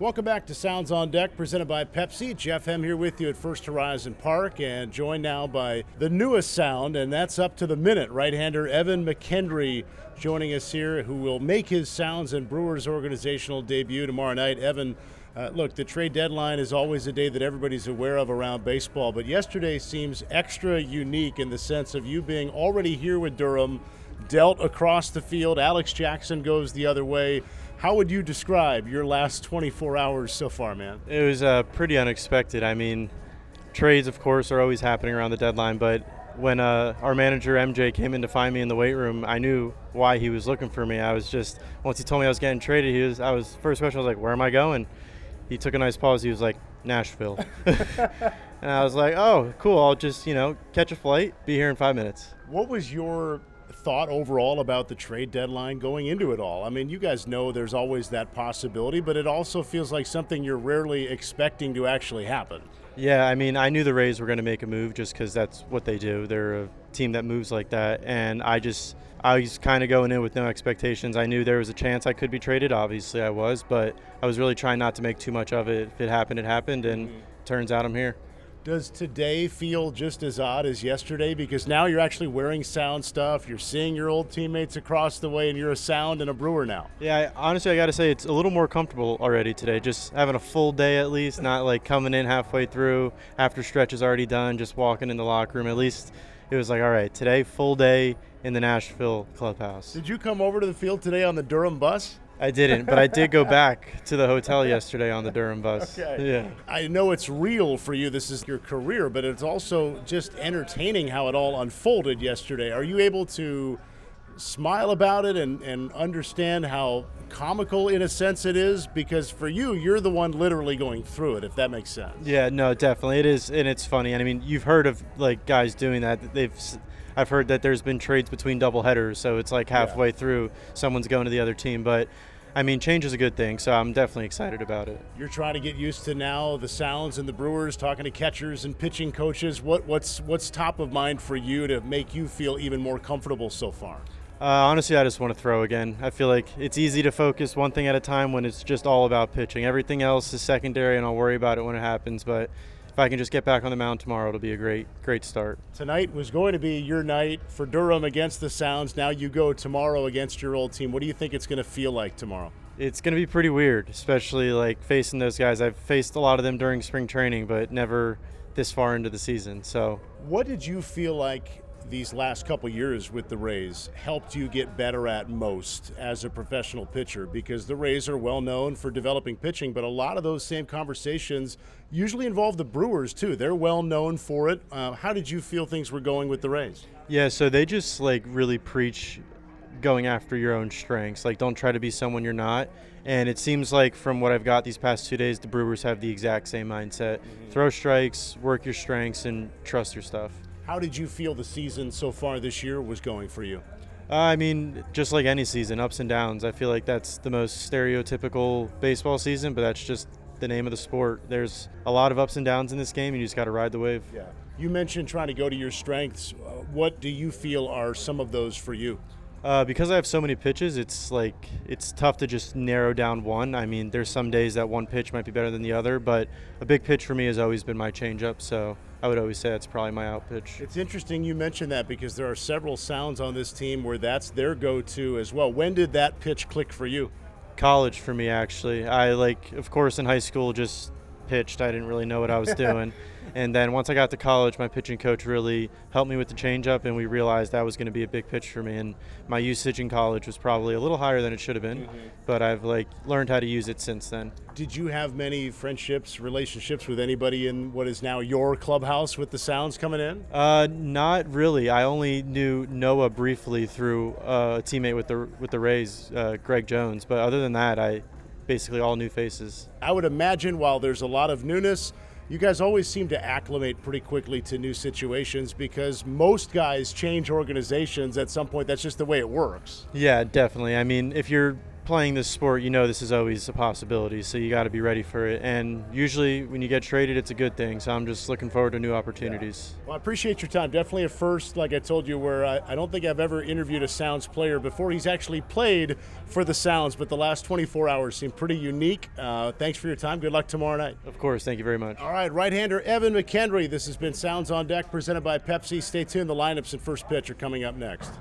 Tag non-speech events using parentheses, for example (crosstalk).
Welcome back to Sounds on Deck, presented by Pepsi. Jeff Hem here with you at First Horizon Park, and joined now by the newest sound, and that's up to the minute. Right-hander Evan McKendry joining us here, who will make his Sounds and Brewers organizational debut tomorrow night. Evan, uh, look, the trade deadline is always a day that everybody's aware of around baseball, but yesterday seems extra unique in the sense of you being already here with Durham, dealt across the field. Alex Jackson goes the other way. How would you describe your last 24 hours so far, man? It was uh, pretty unexpected. I mean, trades, of course, are always happening around the deadline, but when uh, our manager MJ came in to find me in the weight room, I knew why he was looking for me. I was just once he told me I was getting traded, he was I was first question I was like, "Where am I going?" He took a nice pause. He was like, "Nashville," (laughs) and I was like, "Oh, cool. I'll just you know catch a flight, be here in five minutes." What was your thought overall about the trade deadline going into it all? I mean, you guys know there's always that possibility, but it also feels like something you're rarely expecting to actually happen. Yeah, I mean, I knew the Rays were going to make a move just because that's what they do. They're a team that moves like that, and I just I was kind of going in with no expectations. I knew there was a chance I could be traded. Obviously, I was, but I was really trying not to make too much of it. If it happened, it happened, and mm-hmm. turns out I'm here. Does today feel just as odd as yesterday? Because now you're actually wearing sound stuff. You're seeing your old teammates across the way, and you're a sound and a brewer now. Yeah, I, honestly, I got to say it's a little more comfortable already today. Just having a full day at least, not like coming in halfway through after stretch is already done, just walking in the locker room. At least it was like, all right, today full day in the Nashville clubhouse. Did you come over to the field today on the Durham bus? I didn't, but I did go (laughs) back to the hotel yesterday on the Durham bus. Okay. Yeah. I know it's real for you. This is your career, but it's also just entertaining how it all unfolded yesterday. Are you able to smile about it and, and understand how comical in a sense it is because for you you're the one literally going through it if that makes sense yeah no definitely it is and it's funny and i mean you've heard of like guys doing that they've i've heard that there's been trades between double headers so it's like halfway yeah. through someone's going to the other team but I mean, change is a good thing, so I'm definitely excited about it. You're trying to get used to now the sounds and the Brewers, talking to catchers and pitching coaches. What, what's what's top of mind for you to make you feel even more comfortable so far? Uh, honestly, I just want to throw again. I feel like it's easy to focus one thing at a time when it's just all about pitching. Everything else is secondary, and I'll worry about it when it happens. But I can just get back on the mound tomorrow, it'll be a great, great start. Tonight was going to be your night for Durham against the Sounds. Now you go tomorrow against your old team. What do you think it's going to feel like tomorrow? It's going to be pretty weird, especially like facing those guys. I've faced a lot of them during spring training, but never this far into the season. So, what did you feel like these last couple years with the Rays helped you get better at most as a professional pitcher? Because the Rays are well known for developing pitching, but a lot of those same conversations usually involve the Brewers too. They're well known for it. Uh, how did you feel things were going with the Rays? Yeah, so they just like really preach going after your own strengths. Like, don't try to be someone you're not. And it seems like from what I've got these past two days, the Brewers have the exact same mindset: mm-hmm. throw strikes, work your strengths, and trust your stuff. How did you feel the season so far this year was going for you? Uh, I mean, just like any season, ups and downs. I feel like that's the most stereotypical baseball season, but that's just the name of the sport. There's a lot of ups and downs in this game, and you just got to ride the wave. Yeah. You mentioned trying to go to your strengths. Uh, what do you feel are some of those for you? Uh, because I have so many pitches, it's like it's tough to just narrow down one. I mean, there's some days that one pitch might be better than the other, but a big pitch for me has always been my changeup. So I would always say it's probably my out pitch. It's interesting you mentioned that because there are several sounds on this team where that's their go-to as well. When did that pitch click for you? College for me, actually. I like, of course, in high school, just pitched. I didn't really know what I was doing. (laughs) And then once I got to college, my pitching coach really helped me with the changeup, and we realized that was going to be a big pitch for me. And my usage in college was probably a little higher than it should have been, mm-hmm. but I've like learned how to use it since then. Did you have many friendships, relationships with anybody in what is now your clubhouse with the Sounds coming in? Uh, not really. I only knew Noah briefly through uh, a teammate with the with the Rays, uh, Greg Jones. But other than that, I basically all new faces. I would imagine while there's a lot of newness you guys always seem to acclimate pretty quickly to new situations because most guys change organizations at some point. That's just the way it works. Yeah, definitely. I mean, if you're playing this sport, you know this is always a possibility, so you got to be ready for it. And usually, when you get traded, it's a good thing. So I'm just looking forward to new opportunities. Well, I appreciate your time. Definitely a first, like I told you, where I, I don't think I've ever interviewed a Sounds player before he's actually played for the Sounds, but the last 24 hours seem pretty unique. Uh, thanks for your time. Good luck tomorrow night. Of course, thank you very much. All right, right hander Evan McKendry. This has been Sounds on Deck presented by Pepsi. Stay tuned. The lineups and first pitch are coming up next.